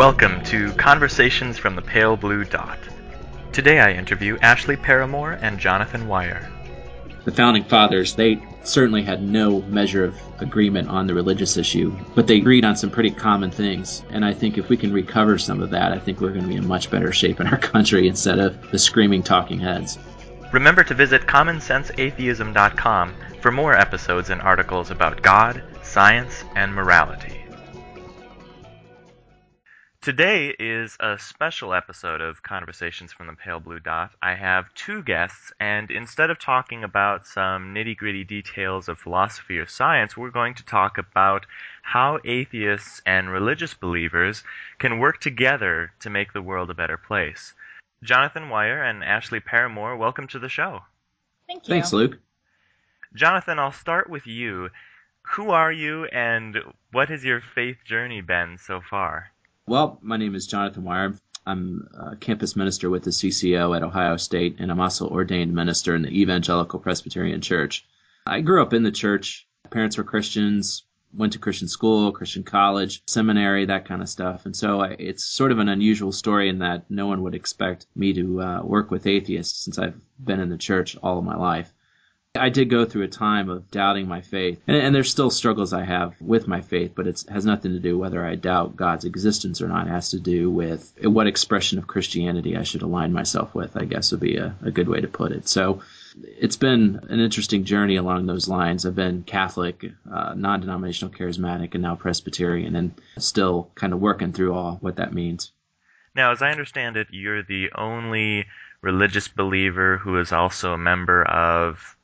Welcome to Conversations from the Pale Blue Dot. Today I interview Ashley Paramore and Jonathan Weyer. The founding fathers, they certainly had no measure of agreement on the religious issue, but they agreed on some pretty common things. And I think if we can recover some of that, I think we're going to be in much better shape in our country instead of the screaming talking heads. Remember to visit commonsenseatheism.com for more episodes and articles about God, science, and morality. Today is a special episode of Conversations from the Pale Blue Dot. I have two guests, and instead of talking about some nitty gritty details of philosophy or science, we're going to talk about how atheists and religious believers can work together to make the world a better place. Jonathan Weyer and Ashley Paramore, welcome to the show. Thank you. Thanks, Luke. Jonathan, I'll start with you. Who are you, and what has your faith journey been so far? Well, my name is Jonathan Weyer. I'm a campus minister with the CCO at Ohio State, and I'm also ordained minister in the Evangelical Presbyterian Church. I grew up in the church. My parents were Christians, went to Christian school, Christian college, seminary, that kind of stuff. And so I, it's sort of an unusual story in that no one would expect me to uh, work with atheists since I've been in the church all of my life. I did go through a time of doubting my faith, and, and, there's still struggles I have with my faith, but it has nothing to do whether I doubt God's existence or not. It has to do with what expression of Christianity I should align myself with. I guess would be a, a good way to put it. So it's been an interesting journey along those lines. I've been Catholic, uh, non-denominational, charismatic, and now Presbyterian, and still kind of working through all what that means. Now, as I understand it, you're the only religious believer who is also a member of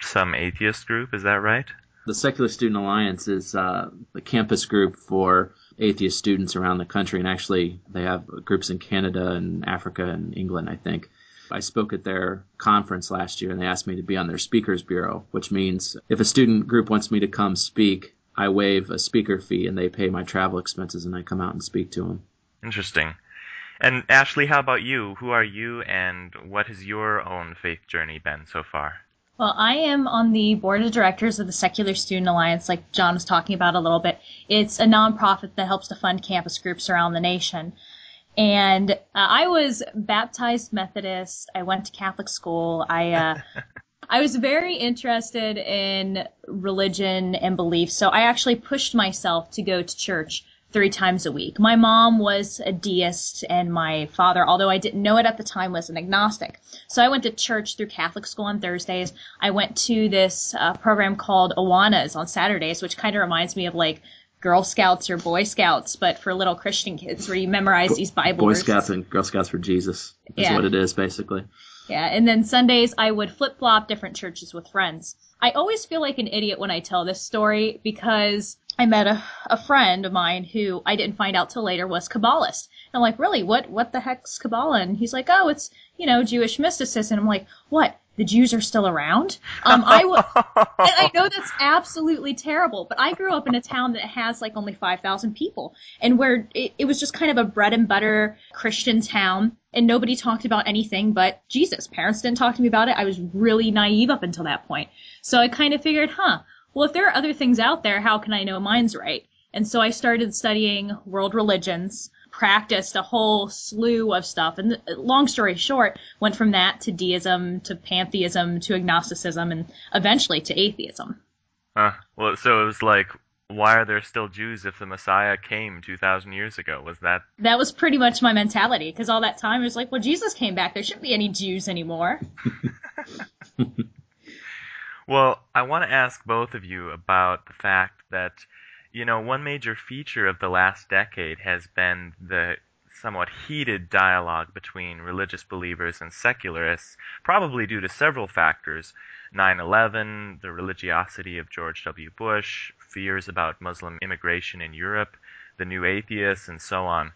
some atheist group. Is that right? The Secular Student Alliance is uh, the campus group for atheist students around the country, and actually they have groups in Canada and Africa and England, I think. I spoke at their conference last year, and they asked me to be on their speakers bureau, which means if a student group wants me to come speak, I waive a speaker fee, and they pay my travel expenses, and I come out and speak to them. Interesting. And Ashley, how about you? Who are you, and what has your own faith journey been so far? Well, I am on the board of directors of the Secular Student Alliance, like John was talking about a little bit. It's a nonprofit that helps to fund campus groups around the nation. And uh, I was baptized Methodist. I went to Catholic school. I uh, I was very interested in religion and belief, so I actually pushed myself to go to church three times a week. My mom was a deist and my father, although I didn't know it at the time, was an agnostic. So I went to church through Catholic school on Thursdays. I went to this uh, program called Awanas on Saturdays, which kind of reminds me of like Girl Scouts or Boy Scouts, but for little Christian kids where you memorize these Bible Boy verses. Scouts and Girl Scouts for Jesus is Yeah. what it is, basically. Yeah, and then Sundays I would flip flop different churches with friends. I always feel like an idiot when I tell this story because I met a, a friend of mine who I didn't find out till later was Kabbalist. And I'm like, really? What what the heck's Kabbalah? And he's like, oh, it's you know Jewish mysticism. And I'm like, what? The Jews are still around? Um, I w- and I know that's absolutely terrible, but I grew up in a town that has like only 5,000 people and where it, it was just kind of a bread and butter Christian town and nobody talked about anything but Jesus. Parents didn't talk to me about it. I was really naive up until that point. So I kind of figured, huh, well, if there are other things out there, how can I know mine's right? And so I started studying world religions, practiced a whole slew of stuff. And long story short, went from that to deism, to pantheism, to agnosticism, and eventually to atheism. Huh. Well, so it was like, why are there still Jews if the Messiah came 2,000 years ago? Was that. That was pretty much my mentality, because all that time it was like, well, Jesus came back. There shouldn't be any Jews anymore. Well, I want to ask both of you about the fact that, you know, one major feature of the last decade has been the somewhat heated dialogue between religious believers and secularists, probably due to several factors 9 11, the religiosity of George W. Bush, fears about Muslim immigration in Europe, the new atheists, and so on.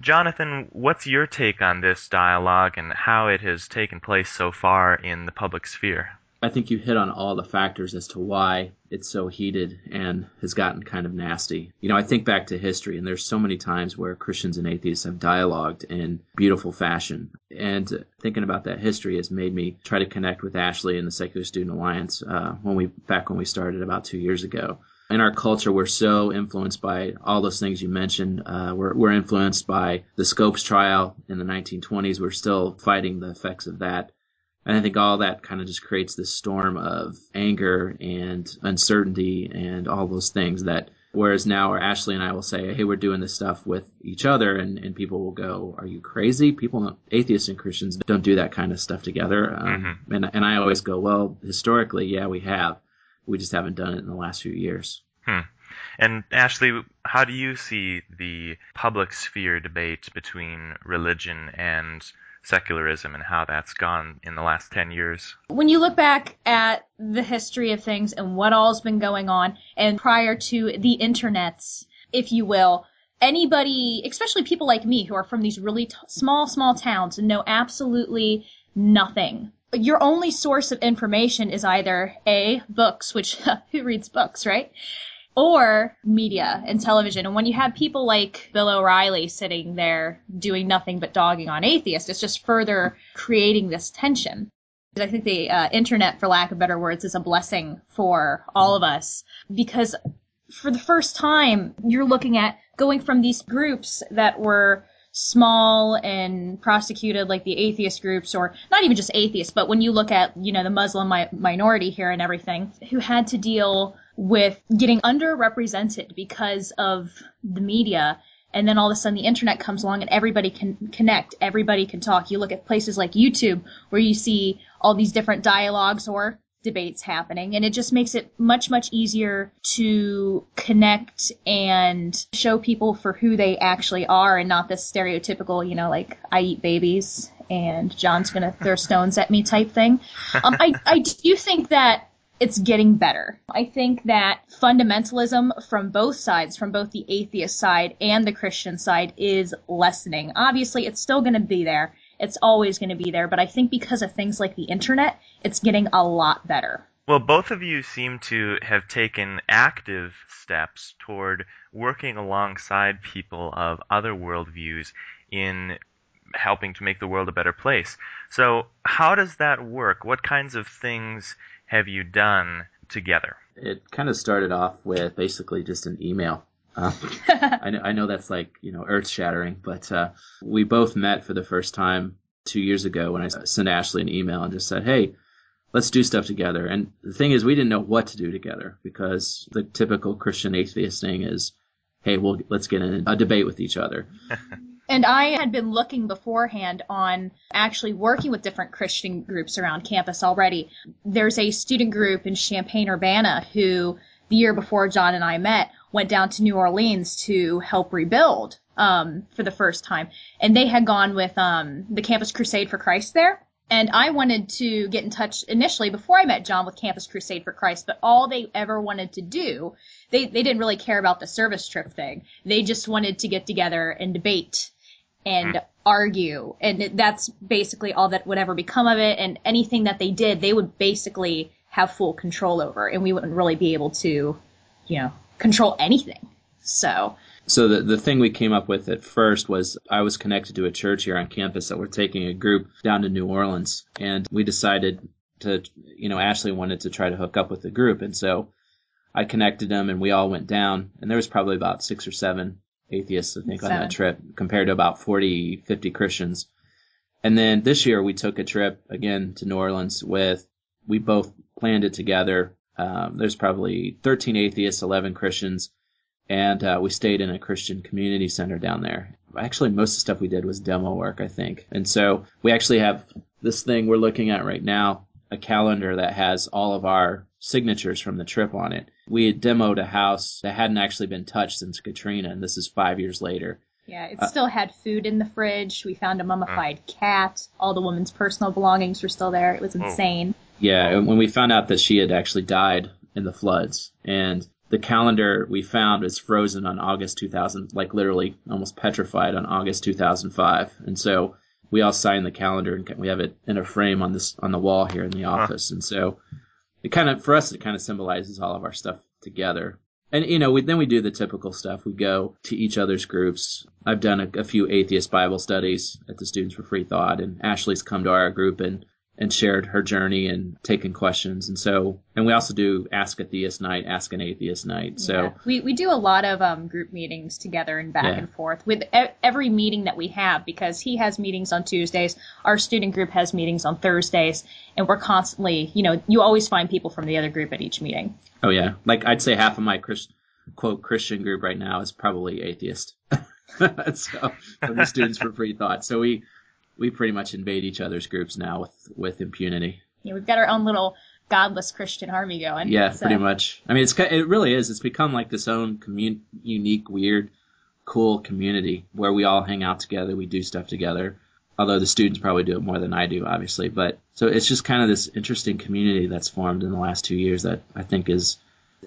Jonathan, what's your take on this dialogue and how it has taken place so far in the public sphere? I think you hit on all the factors as to why it's so heated and has gotten kind of nasty. You know, I think back to history, and there's so many times where Christians and atheists have dialogued in beautiful fashion. And thinking about that history has made me try to connect with Ashley and the Secular Student Alliance uh, when we back when we started about two years ago. In our culture, we're so influenced by all those things you mentioned. Uh, we're, we're influenced by the Scopes trial in the 1920s. We're still fighting the effects of that and I think all that kind of just creates this storm of anger and uncertainty and all those things that whereas now or Ashley and I will say, Hey, we're doing this stuff with each other and, and people will go, Are you crazy? People atheists and Christians don't do that kind of stuff together. Um, mm-hmm. and, and I always go, Well, historically, yeah, we have. We just haven't done it in the last few years. Hmm. And Ashley, how do you see the public sphere debate between religion and secularism and how that's gone in the last 10 years. When you look back at the history of things and what all's been going on, and prior to the internets, if you will, anybody, especially people like me who are from these really t- small, small towns and know absolutely nothing. Your only source of information is either A, books, which who reads books, right? Or media and television. And when you have people like Bill O'Reilly sitting there doing nothing but dogging on atheists, it's just further creating this tension. I think the uh, internet, for lack of better words, is a blessing for all of us because for the first time, you're looking at going from these groups that were small and prosecuted like the atheist groups or not even just atheists but when you look at you know the muslim mi- minority here and everything who had to deal with getting underrepresented because of the media. And then all of a sudden the internet comes along and everybody can connect. Everybody can talk. You look at places like youtube where you see all these different dialogues or debates happening. And it just makes it much much easier to connect and show people for who they actually are and not this stereotypical you know like i eat babies and john's gonna throw stones at me type thing. Um, I, I do think that it's getting better. I think that fundamentalism from both sides, from both the atheist side and the Christian side, is lessening. Obviously, it's still going to be there. It's always going to be there. But I think because of things like the internet, it's getting a lot better. Well, both of you seem to have taken active steps toward working alongside people of other worldviews in helping to make the world a better place. So, how does that work? What kinds of things have you done together? It kind of started off with basically just an email. Uh, I, know, I know that's like you know earth shattering, but uh, we both met for the first time two years ago when I sent Ashley an email and just said, "Hey, let's do stuff together." And the thing is, we didn't know what to do together because the typical Christian atheist thing is, "Hey, well, let's get in a debate with each other." And I had been looking beforehand on actually working with different Christian groups around campus already. There's a student group in Champaign Urbana who, the year before John and I met, went down to New Orleans to help rebuild um, for the first time. And they had gone with um, the Campus Crusade for Christ there. And I wanted to get in touch initially before I met John with Campus Crusade for Christ, but all they ever wanted to do, they, they didn't really care about the service trip thing. They just wanted to get together and debate and mm. argue. And that's basically all that would ever become of it. And anything that they did, they would basically have full control over. And we wouldn't really be able to, you know, control anything. So. So the, the thing we came up with at first was I was connected to a church here on campus that were taking a group down to New Orleans. And we decided to, you know, Ashley wanted to try to hook up with the group. And so I connected them and we all went down. And there was probably about six or seven atheists, I think, Seven. on that trip compared to about 40, 50 Christians. And then this year we took a trip again to New Orleans with, we both planned it together. Um, there's probably 13 atheists, 11 Christians, and uh, we stayed in a Christian community center down there. Actually, most of the stuff we did was demo work, I think. And so we actually have this thing we're looking at right now, a calendar that has all of our signatures from the trip on it. We had demoed a house that hadn't actually been touched since Katrina, and this is five years later. Yeah, it uh, still had food in the fridge. We found a mummified uh, cat. All the woman's personal belongings were still there. It was insane. Yeah, and when we found out that she had actually died in the floods, and the calendar we found was frozen on August 2000, like literally almost petrified on August 2005. And so we all signed the calendar and we have it in a frame on this on the wall here in the office. Huh. And so it kind of for us it kind of symbolizes all of our stuff together. And you know, we, then we do the typical stuff. We go to each other's groups. I've done a, a few atheist Bible studies at the Students for Free Thought, and Ashley's come to our group and and shared her journey and taken questions. And so, and we also do Ask a Theist night, Ask an Atheist night. So yeah. we, we do a lot of um, group meetings together and back yeah. and forth with e- every meeting that we have because he has meetings on Tuesdays. Our student group has meetings on Thursdays and we're constantly, you know, you always find people from the other group at each meeting. Oh yeah. Like I'd say half of my Christ, quote Christian group right now is probably atheist. so from the Students for Free Thought. So we, we pretty much invade each other's groups now with with impunity. Yeah, we've got our own little godless Christian army going. Yeah, so. pretty much. I mean, it's it really is. It's become like this own commun- unique, weird, cool community where we all hang out together. We do stuff together. Although the students probably do it more than I do, obviously. But so it's just kind of this interesting community that's formed in the last two years that I think is.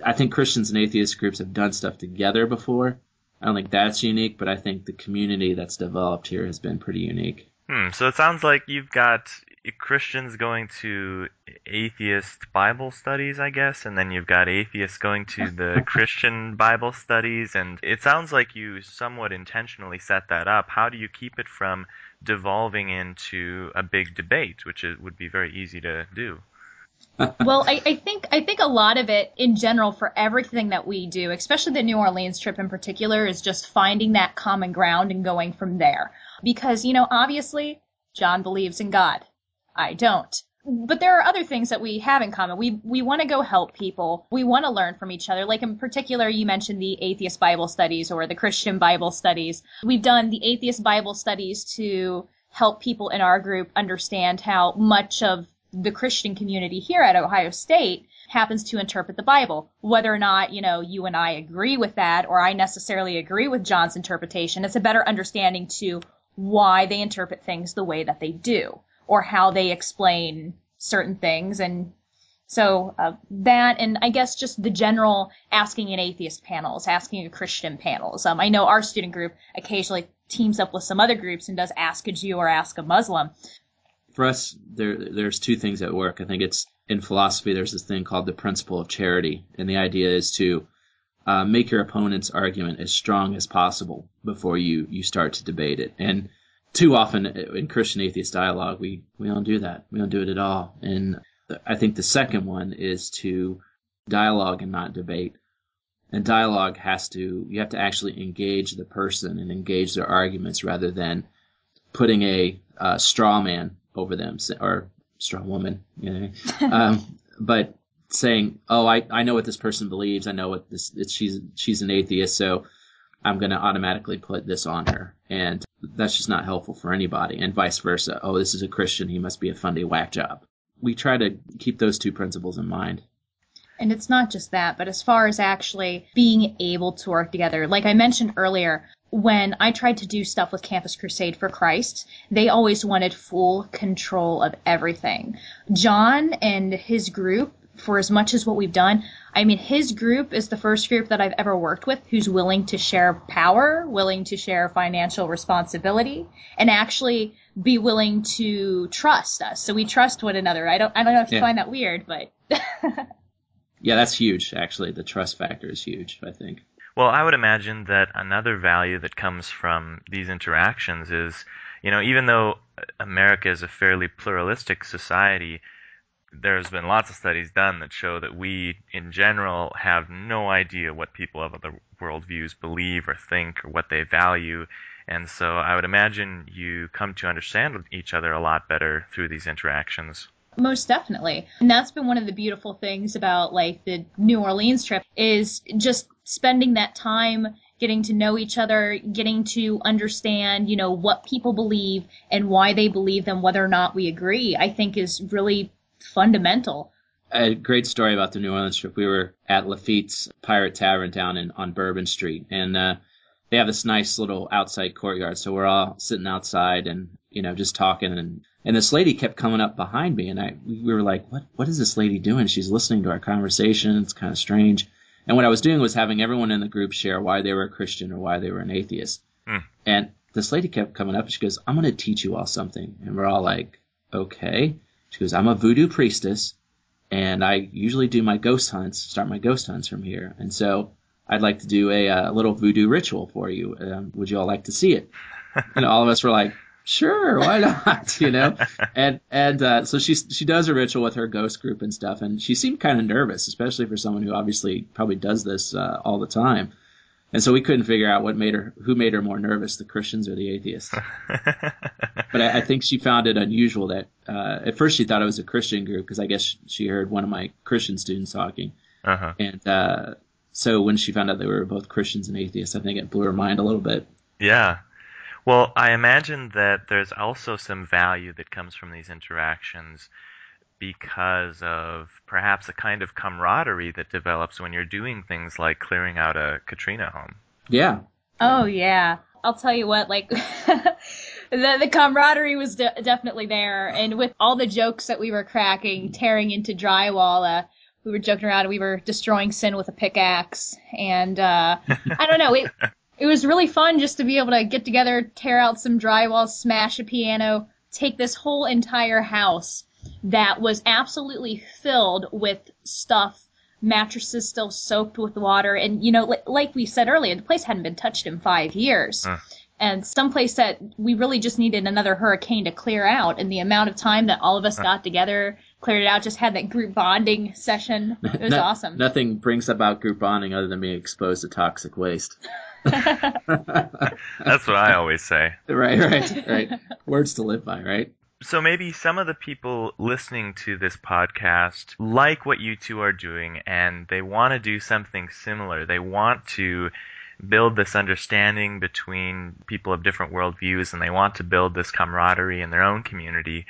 I think Christians and atheist groups have done stuff together before. I don't think that's unique, but I think the community that's developed here has been pretty unique. Hmm, so it sounds like you've got Christians going to atheist Bible studies, I guess, and then you've got atheists going to the Christian Bible studies, and it sounds like you somewhat intentionally set that up. How do you keep it from devolving into a big debate, which is, would be very easy to do? well, I, I, think I think a lot of it in general for everything that we do, especially the New Orleans trip in particular, is just finding that common ground and going from there. Because, you know, obviously, John believes in God. I don't. But there are other things that we have in common. We we want to go help people. We want to learn from each other. Like in particular, you mentioned the atheist Bible studies or the Christian Bible studies. We've done the atheist Bible studies to help people in our group understand how much of the Christian community here at Ohio State happens to interpret the Bible. Whether or not, you know, you and I agree with that or I necessarily agree with John's interpretation, it's a better understanding to why they interpret things the way that they do or how they explain certain things and so uh, that and I guess just the general asking an atheist panels, asking a Christian panels. Um, I know our student group occasionally teams up with some other groups and does ask a Jew or ask a Muslim. For us, there there's two things at work. I think it's in philosophy. There's this thing called the principle of charity, and the idea is to uh, make your opponent's argument as strong as possible before you you start to debate it. And too often in Christian atheist dialogue, we we don't do that. We don't do it at all. And I think the second one is to dialogue and not debate. And dialogue has to you have to actually engage the person and engage their arguments rather than putting a uh, straw man over them or straw woman. You know, um, but saying, "Oh, I, I know what this person believes. I know what this. she's she's an atheist, so I'm going to automatically put this on her." And that's just not helpful for anybody, and vice versa. Oh, this is a Christian. He must be a fundy whack job. We try to keep those two principles in mind. And it's not just that, but as far as actually being able to work together, like I mentioned earlier, when I tried to do stuff with Campus Crusade for Christ, they always wanted full control of everything. John and his group for as much as what we've done. I mean, his group is the first group that I've ever worked with who's willing to share power, willing to share financial responsibility, and actually be willing to trust us. So we trust one another. I don't, I don't know if you yeah. find that weird, but. yeah, that's huge. Actually, the trust factor is huge. I think. Well, I would imagine that another value that comes from these interactions is, you know, even though America is a fairly pluralistic society, there's been lots of studies done that show that we, in general, have no idea what people of other worldviews believe or think or what they value. And so I would imagine you come to understand each other a lot better through these interactions. Most definitely. And that's been one of the beautiful things about like the New Orleans trip is just spending that time getting to know each other, getting to understand, you know, what people believe and why they believe them, whether or not we agree, I think is really fundamental. A great story about the New Orleans trip. We were at Lafitte's Pirate Tavern down in on Bourbon Street, and uh, they have this nice little outside courtyard. So we're all sitting outside and you know just talking, and and this lady kept coming up behind me, and I we were like, what what is this lady doing? She's listening to our conversation. It's kind of strange. And what I was doing was having everyone in the group share why they were a Christian or why they were an atheist. Hmm. And this lady kept coming up and she goes, I'm going to teach you all something. And we're all like, okay. She goes, I'm a voodoo priestess and I usually do my ghost hunts, start my ghost hunts from here. And so I'd like to do a, a uh, little voodoo ritual for you. Um, would you all like to see it? and all of us were like, sure, why not? you know, and and uh, so she she does a ritual with her ghost group and stuff, and she seemed kind of nervous, especially for someone who obviously probably does this uh, all the time. And so we couldn't figure out what made her, who made her more nervous, the Christians or the atheists. but I, I, think she found it unusual that, uh, at first she thought it was a Christian group because I guess she heard one of my Christian students talking. Uh-huh. And, uh, so when she found out they were both Christians and atheists, I think it blew her mind a little bit. Yeah. Well, I imagine that there's also some value that comes from these interactions because of perhaps a kind of camaraderie that develops when you're doing things like clearing out a Katrina home. Yeah. Oh yeah. I'll tell you what, like the the camaraderie was de- definitely there, and with all the jokes that we were cracking, tearing into drywall, uh, we were joking around. We were destroying sin with a pickaxe, and uh, I don't know. It it was really fun just to be able to get together, tear out some drywall, smash a piano, take this whole entire house that was absolutely filled with stuff mattresses still soaked with water. And you know like, like we said earlier the place hadn't been touched in five years. Uh. and someplace that we really just needed another hurricane to clear out. And the amount of time that all of us uh. got together cleared it out just had that group bonding session it was no, awesome. nothing brings about group bonding other than being exposed to toxic waste. That's what i always say. Right right right. Words to live by right so maybe some of the people listening to this podcast like what you two are doing and they want to do something similar. They want to build this understanding between people of different worldviews and they want to build this camaraderie in their own community.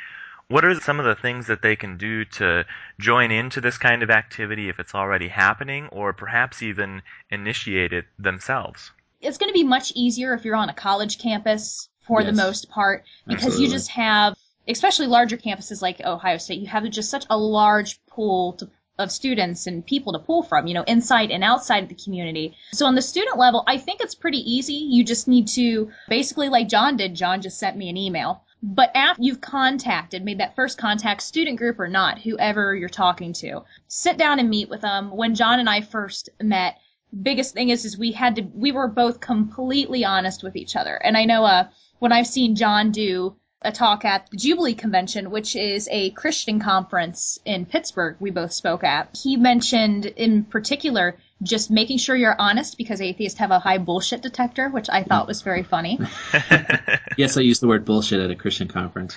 What are some of the things that they can do to join into this kind of activity if it's already happening or perhaps even initiate it themselves? It's going to be much easier if you're on a college campus for yes. the most part because Absolutely. you just have especially larger campuses like Ohio State, you have just such a large pool to, of students and people to pull from, you know, inside and outside of the community. So on the student level, I think it's pretty easy. You just need to basically like John did. John just sent me an email. But after you've contacted, made that first contact, student group or not, whoever you're talking to, sit down and meet with them. When John and I first met, biggest thing is is we had to we were both completely honest with each other. And I know uh when I've seen John do a talk at the Jubilee Convention, which is a Christian conference in Pittsburgh we both spoke at. He mentioned in particular just making sure you're honest because atheists have a high bullshit detector, which I thought was very funny. yes, I used the word bullshit at a Christian conference,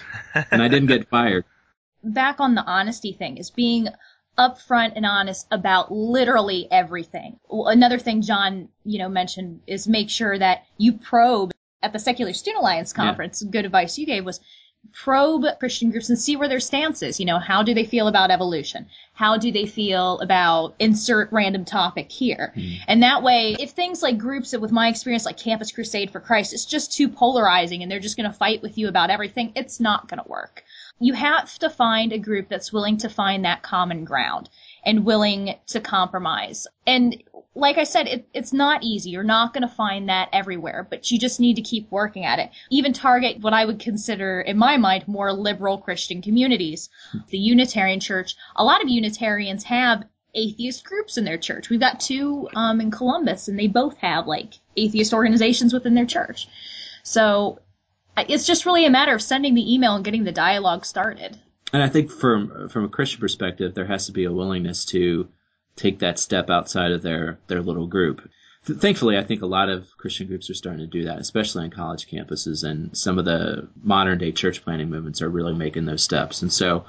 and I didn't get fired. Back on the honesty thing is being upfront and honest about literally everything. Another thing John, you know, mentioned is make sure that you probe at the Secular Student Alliance conference, yeah. good advice you gave was probe Christian groups and see where their stance is. You know, how do they feel about evolution? How do they feel about insert random topic here? Mm. And that way, if things like groups that, with my experience, like Campus Crusade for Christ, it's just too polarizing and they're just going to fight with you about everything, it's not going to work. You have to find a group that's willing to find that common ground and willing to compromise. And like I said, it, it's not easy. You're not going to find that everywhere, but you just need to keep working at it. Even target what I would consider, in my mind, more liberal Christian communities. The Unitarian Church, a lot of Unitarians have atheist groups in their church. We've got two um, in Columbus, and they both have like atheist organizations within their church. So it's just really a matter of sending the email and getting the dialogue started. And I think from from a Christian perspective, there has to be a willingness to take that step outside of their their little group. Thankfully, I think a lot of Christian groups are starting to do that, especially on college campuses, and some of the modern day church planting movements are really making those steps. And so,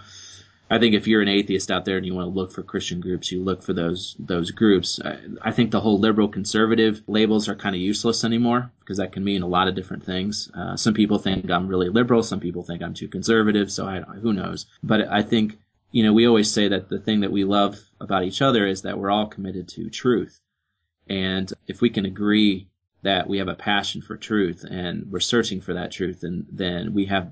I think if you're an atheist out there and you want to look for Christian groups, you look for those those groups. I, I think the whole liberal conservative labels are kind of useless anymore because that can mean a lot of different things. Uh, some people think I'm really liberal, some people think I'm too conservative, so I, who knows? But I think you know, we always say that the thing that we love about each other is that we're all committed to truth. And if we can agree that we have a passion for truth and we're searching for that truth, and then we have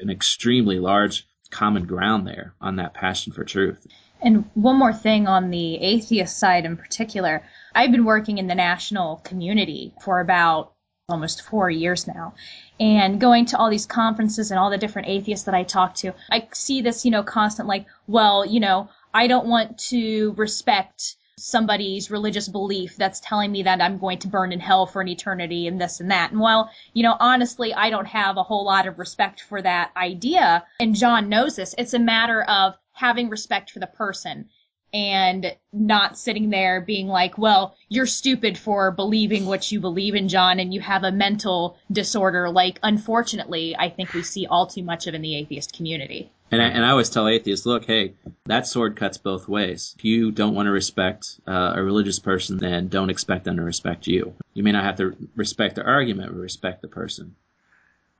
an extremely large common ground there on that passion for truth. And one more thing on the atheist side in particular, I've been working in the national community for about almost four years now. And going to all these conferences and all the different atheists that I talk to, I see this, you know, constant like, well, you know, I don't want to respect somebody's religious belief that's telling me that I'm going to burn in hell for an eternity and this and that. And while, you know, honestly, I don't have a whole lot of respect for that idea, and John knows this, it's a matter of having respect for the person and not sitting there being like, well, you're stupid for believing what you believe in, John, and you have a mental disorder. Like, unfortunately, I think we see all too much of in the atheist community. And I, and I always tell atheists, look, hey, that sword cuts both ways. If you don't want to respect uh, a religious person, then don't expect them to respect you. You may not have to respect the argument, but respect the person.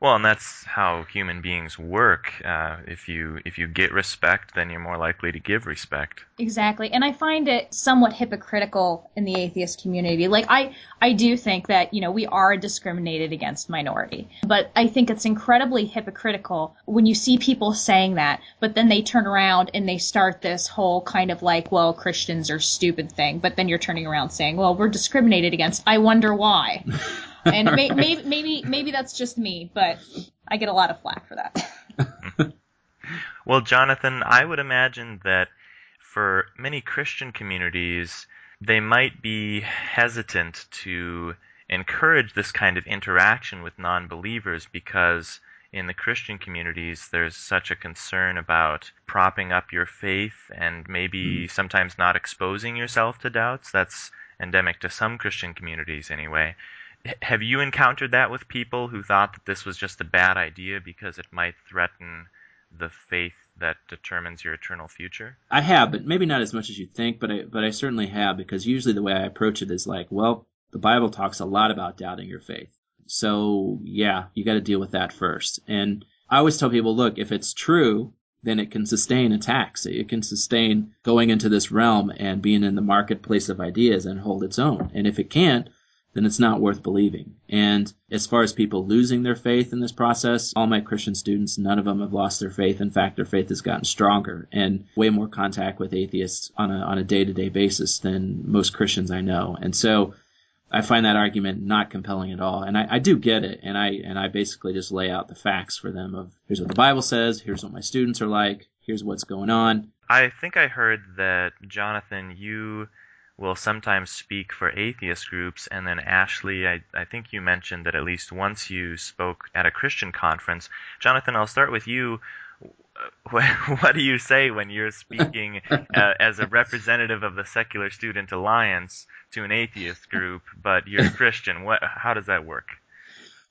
Well, and that's how human beings work. Uh, if you if you get respect, then you're more likely to give respect. Exactly, and I find it somewhat hypocritical in the atheist community. Like I I do think that you know we are discriminated against minority, but I think it's incredibly hypocritical when you see people saying that, but then they turn around and they start this whole kind of like, well, Christians are stupid thing, but then you're turning around saying, well, we're discriminated against. I wonder why. and may, maybe maybe maybe that's just me, but I get a lot of flack for that. well, Jonathan, I would imagine that for many Christian communities, they might be hesitant to encourage this kind of interaction with non-believers because in the Christian communities, there's such a concern about propping up your faith and maybe mm. sometimes not exposing yourself to doubts. That's endemic to some Christian communities, anyway have you encountered that with people who thought that this was just a bad idea because it might threaten the faith that determines your eternal future? I have, but maybe not as much as you think, but I but I certainly have because usually the way I approach it is like, well, the Bible talks a lot about doubting your faith. So, yeah, you got to deal with that first. And I always tell people, look, if it's true, then it can sustain attacks. It can sustain going into this realm and being in the marketplace of ideas and hold its own. And if it can't, then it's not worth believing. And as far as people losing their faith in this process, all my Christian students, none of them have lost their faith. In fact, their faith has gotten stronger and way more contact with atheists on a, on a day-to-day basis than most Christians I know. And so I find that argument not compelling at all. And I, I do get it. And I, and I basically just lay out the facts for them of here's what the Bible says, here's what my students are like, here's what's going on. I think I heard that, Jonathan, you will sometimes speak for atheist groups. And then, Ashley, I, I think you mentioned that at least once you spoke at a Christian conference. Jonathan, I'll start with you. What do you say when you're speaking uh, as a representative of the Secular Student Alliance to an atheist group, but you're a Christian? What? How does that work?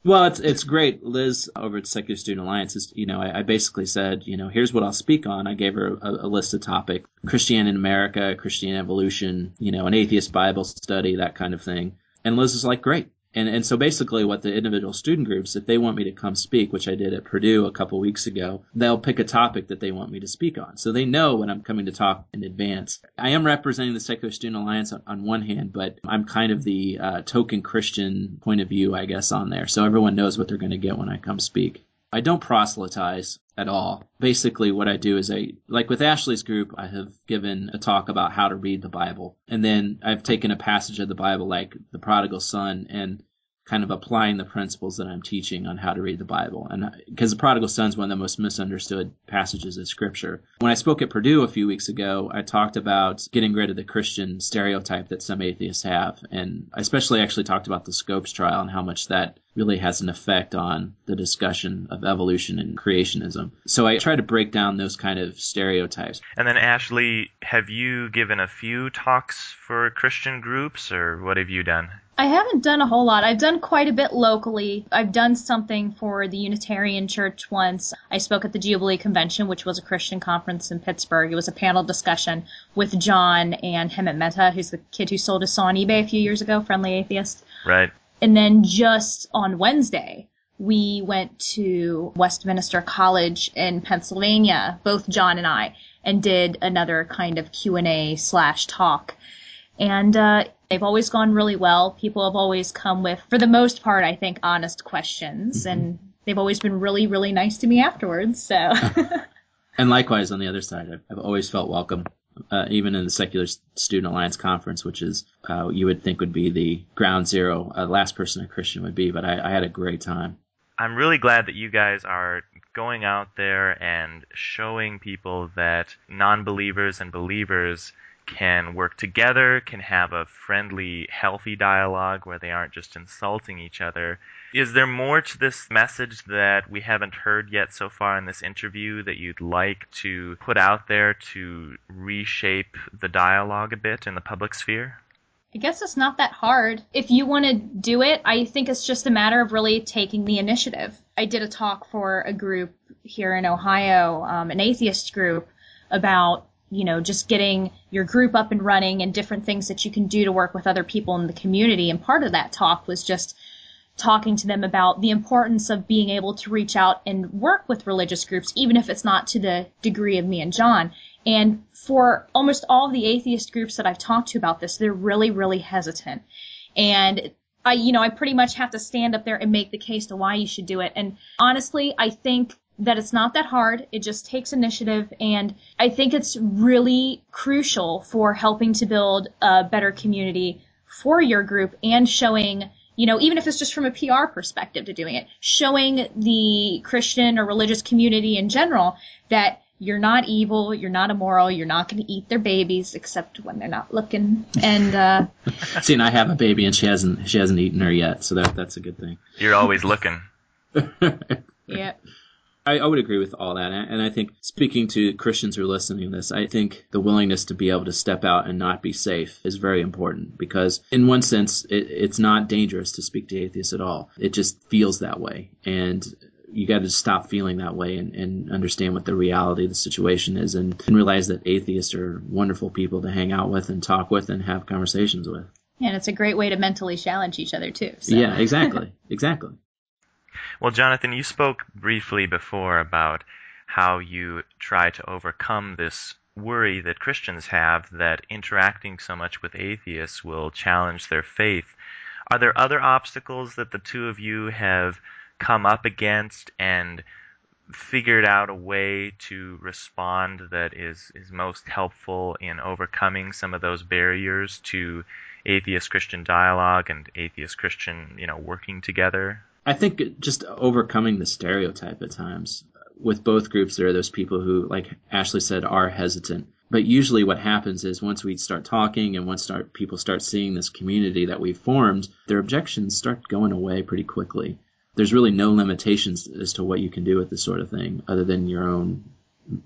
Well, it's it's great. Liz over at Secular Student Alliance is, you know, I, I basically said, you know, here's what I'll speak on. I gave her a, a list of topic: Christianity in America, Christian evolution, you know, an atheist Bible study, that kind of thing. And Liz is like, great. And and so basically, what the individual student groups, if they want me to come speak, which I did at Purdue a couple weeks ago, they'll pick a topic that they want me to speak on. So they know when I'm coming to talk in advance. I am representing the Secular Student Alliance on, on one hand, but I'm kind of the uh, token Christian point of view, I guess, on there. So everyone knows what they're going to get when I come speak. I don't proselytize at all. Basically, what I do is I, like with Ashley's group, I have given a talk about how to read the Bible. And then I've taken a passage of the Bible, like the prodigal son, and kind of applying the principles that I'm teaching on how to read the Bible. And because the prodigal son is one of the most misunderstood passages of scripture. When I spoke at Purdue a few weeks ago, I talked about getting rid of the Christian stereotype that some atheists have. And I especially actually talked about the Scopes trial and how much that really has an effect on the discussion of evolution and creationism. So I try to break down those kind of stereotypes. And then, Ashley, have you given a few talks for Christian groups, or what have you done? I haven't done a whole lot. I've done quite a bit locally. I've done something for the Unitarian Church once. I spoke at the Jubilee Convention, which was a Christian conference in Pittsburgh. It was a panel discussion with John and Hemant Mehta, who's the kid who sold his soul on eBay a few years ago, Friendly Atheist. Right. And then just on Wednesday, we went to Westminster College in Pennsylvania, both John and I, and did another kind of Q&A slash talk. And uh, they've always gone really well. People have always come with, for the most part, I think, honest questions, mm-hmm. and they've always been really, really nice to me afterwards. So. and likewise, on the other side, I've, I've always felt welcome uh, even in the Secular Student Alliance Conference, which is uh, you would think would be the ground zero, uh, last person a Christian would be. But I, I had a great time. I'm really glad that you guys are going out there and showing people that non believers and believers can work together, can have a friendly, healthy dialogue where they aren't just insulting each other. Is there more to this message that we haven't heard yet so far in this interview that you'd like to put out there to reshape the dialogue a bit in the public sphere? I guess it's not that hard. If you want to do it, I think it's just a matter of really taking the initiative. I did a talk for a group here in Ohio, um, an atheist group, about you know, just getting your group up and running and different things that you can do to work with other people in the community. And part of that talk was just talking to them about the importance of being able to reach out and work with religious groups, even if it's not to the degree of me and John. And for almost all the atheist groups that I've talked to about this, they're really, really hesitant. And I, you know, I pretty much have to stand up there and make the case to why you should do it. And honestly, I think that it's not that hard. It just takes initiative. And I think it's really crucial for helping to build a better community for your group and showing, you know, even if it's just from a PR perspective to doing it, showing the Christian or religious community in general that you're not evil, you're not immoral, you're not going to eat their babies except when they're not looking. And uh see, and I have a baby and she hasn't she hasn't eaten her yet, so that that's a good thing. You're always looking. yeah. I, I, would agree with all that. And I think speaking to Christians who are listening to this, I think the willingness to be able to step out and not be safe is very important because, in one sense, it, it's not dangerous to speak to atheists at all. It just feels that way. And you got to stop feeling that way and, and, understand what the reality of the situation is and, and realize that atheists are wonderful people to hang out with and talk with and have conversations with. And it's a great way to mentally challenge each other too. So. Yeah, exactly. exactly. Well, Jonathan, you spoke briefly before about how you try to overcome this worry that Christians have that interacting so much with atheists will challenge their faith. Are there other obstacles that the two of you have come up against and figured out a way to respond that is, is most helpful in overcoming some of those barriers to atheist Christian dialogue and atheist Christian, you know, working together? I think just overcoming the stereotype at times. With both groups, there are those people who, like Ashley said, are hesitant. But usually, what happens is once we start talking and once start, people start seeing this community that we've formed, their objections start going away pretty quickly. There's really no limitations as to what you can do with this sort of thing, other than your own,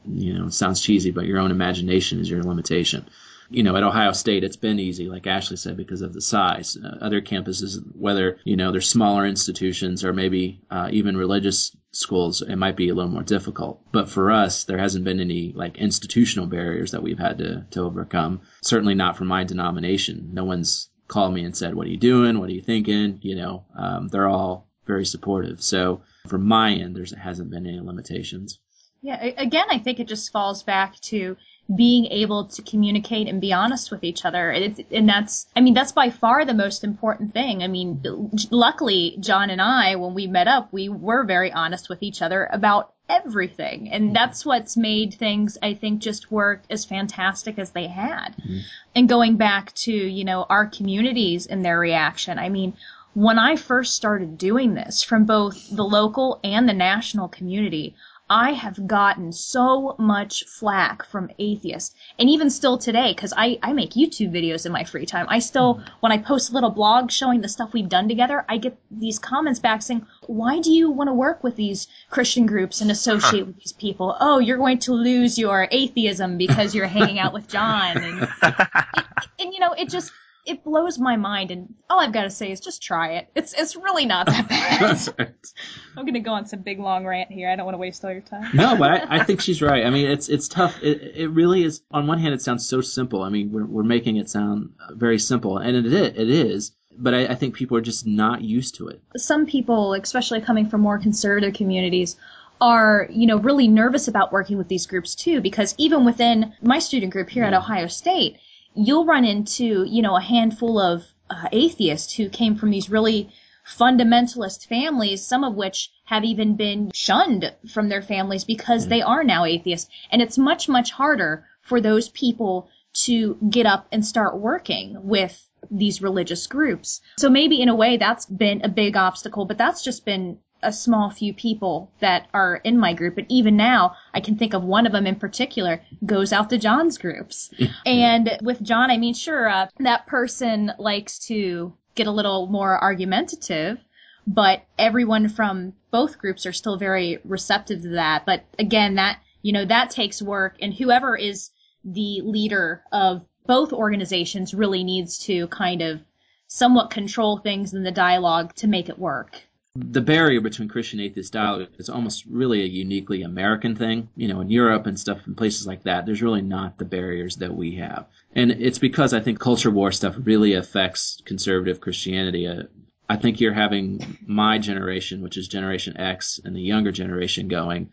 you know, sounds cheesy, but your own imagination is your limitation you know, at Ohio State, it's been easy, like Ashley said, because of the size. Uh, other campuses, whether, you know, they're smaller institutions or maybe uh, even religious schools, it might be a little more difficult. But for us, there hasn't been any like institutional barriers that we've had to, to overcome. Certainly not from my denomination. No one's called me and said, what are you doing? What are you thinking? You know, um, they're all very supportive. So from my end, there hasn't been any limitations. Yeah, again, I think it just falls back to being able to communicate and be honest with each other. And, and that's, I mean, that's by far the most important thing. I mean, luckily, John and I, when we met up, we were very honest with each other about everything. And that's what's made things, I think, just work as fantastic as they had. Mm-hmm. And going back to, you know, our communities and their reaction, I mean, when I first started doing this from both the local and the national community, I have gotten so much flack from atheists, and even still today, because I, I make YouTube videos in my free time. I still, mm. when I post a little blog showing the stuff we've done together, I get these comments back saying, "Why do you want to work with these Christian groups and associate huh. with these people? Oh, you're going to lose your atheism because you're hanging out with John." And, and, and you know, it just it blows my mind, and all I've got to say is just try it. It's it's really not that bad. right. I'm gonna go on some big long rant here. I don't want to waste all your time. no, but I, I, think she's right. I mean, it's it's tough. It, it really is. On one hand, it sounds so simple. I mean, we're we're making it sound very simple, and it is. It is. But I, I think people are just not used to it. Some people, especially coming from more conservative communities, are, you know, really nervous about working with these groups too, because even within my student group here at Ohio State, you'll run into, you know, a handful of uh, atheists who came from these really fundamentalist families, some of which have even been shunned from their families because they are now atheists. And it's much, much harder for those people to get up and start working with these religious groups. So maybe in a way that's been a big obstacle, but that's just been a small few people that are in my group. And even now, I can think of one of them in particular goes out to John's groups. and with John, I mean, sure, uh, that person likes to get a little more argumentative, but everyone from both groups are still very receptive to that. But again, that, you know, that takes work and whoever is the leader of both organizations really needs to kind of somewhat control things in the dialogue to make it work the barrier between Christian atheist dialogue is almost really a uniquely American thing. You know, in Europe and stuff in places like that, there's really not the barriers that we have. And it's because I think culture war stuff really affects conservative Christianity. Uh, I think you're having my generation, which is Generation X, and the younger generation going,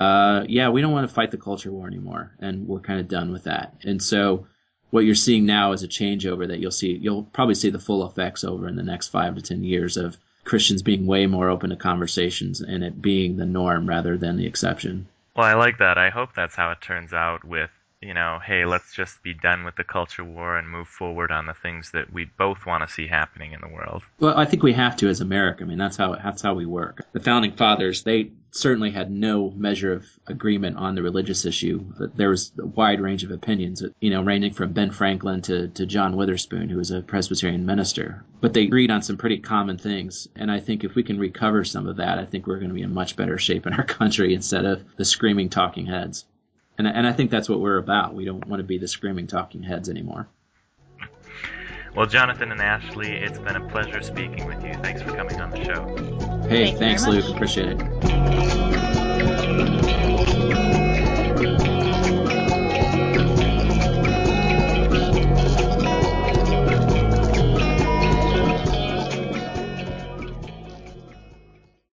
uh, yeah, we don't want to fight the culture war anymore. And we're kind of done with that. And so what you're seeing now is a changeover that you'll see, you'll probably see the full effects over in the next five to 10 years of Christians being way more open to conversations and it being the norm rather than the exception. Well, I like that. I hope that's how it turns out with, you know, hey, let's just be done with the culture war and move forward on the things that we both want to see happening in the world. Well, I think we have to as America. I mean, that's how that's how we work. The founding fathers, they certainly had no measure of agreement on the religious issue. There was a wide range of opinions, you know, ranging from Ben Franklin to, to John Witherspoon, who was a Presbyterian minister. But they agreed on some pretty common things. And I think if we can recover some of that, I think we're going to be in much better shape in our country instead of the screaming talking heads. And, and I think that's what we're about. We don't want to be the screaming talking heads anymore. Well, Jonathan and Ashley, it's been a pleasure speaking with you. Thanks for coming on the show. Hey, Thank thanks, Luke. Appreciate it.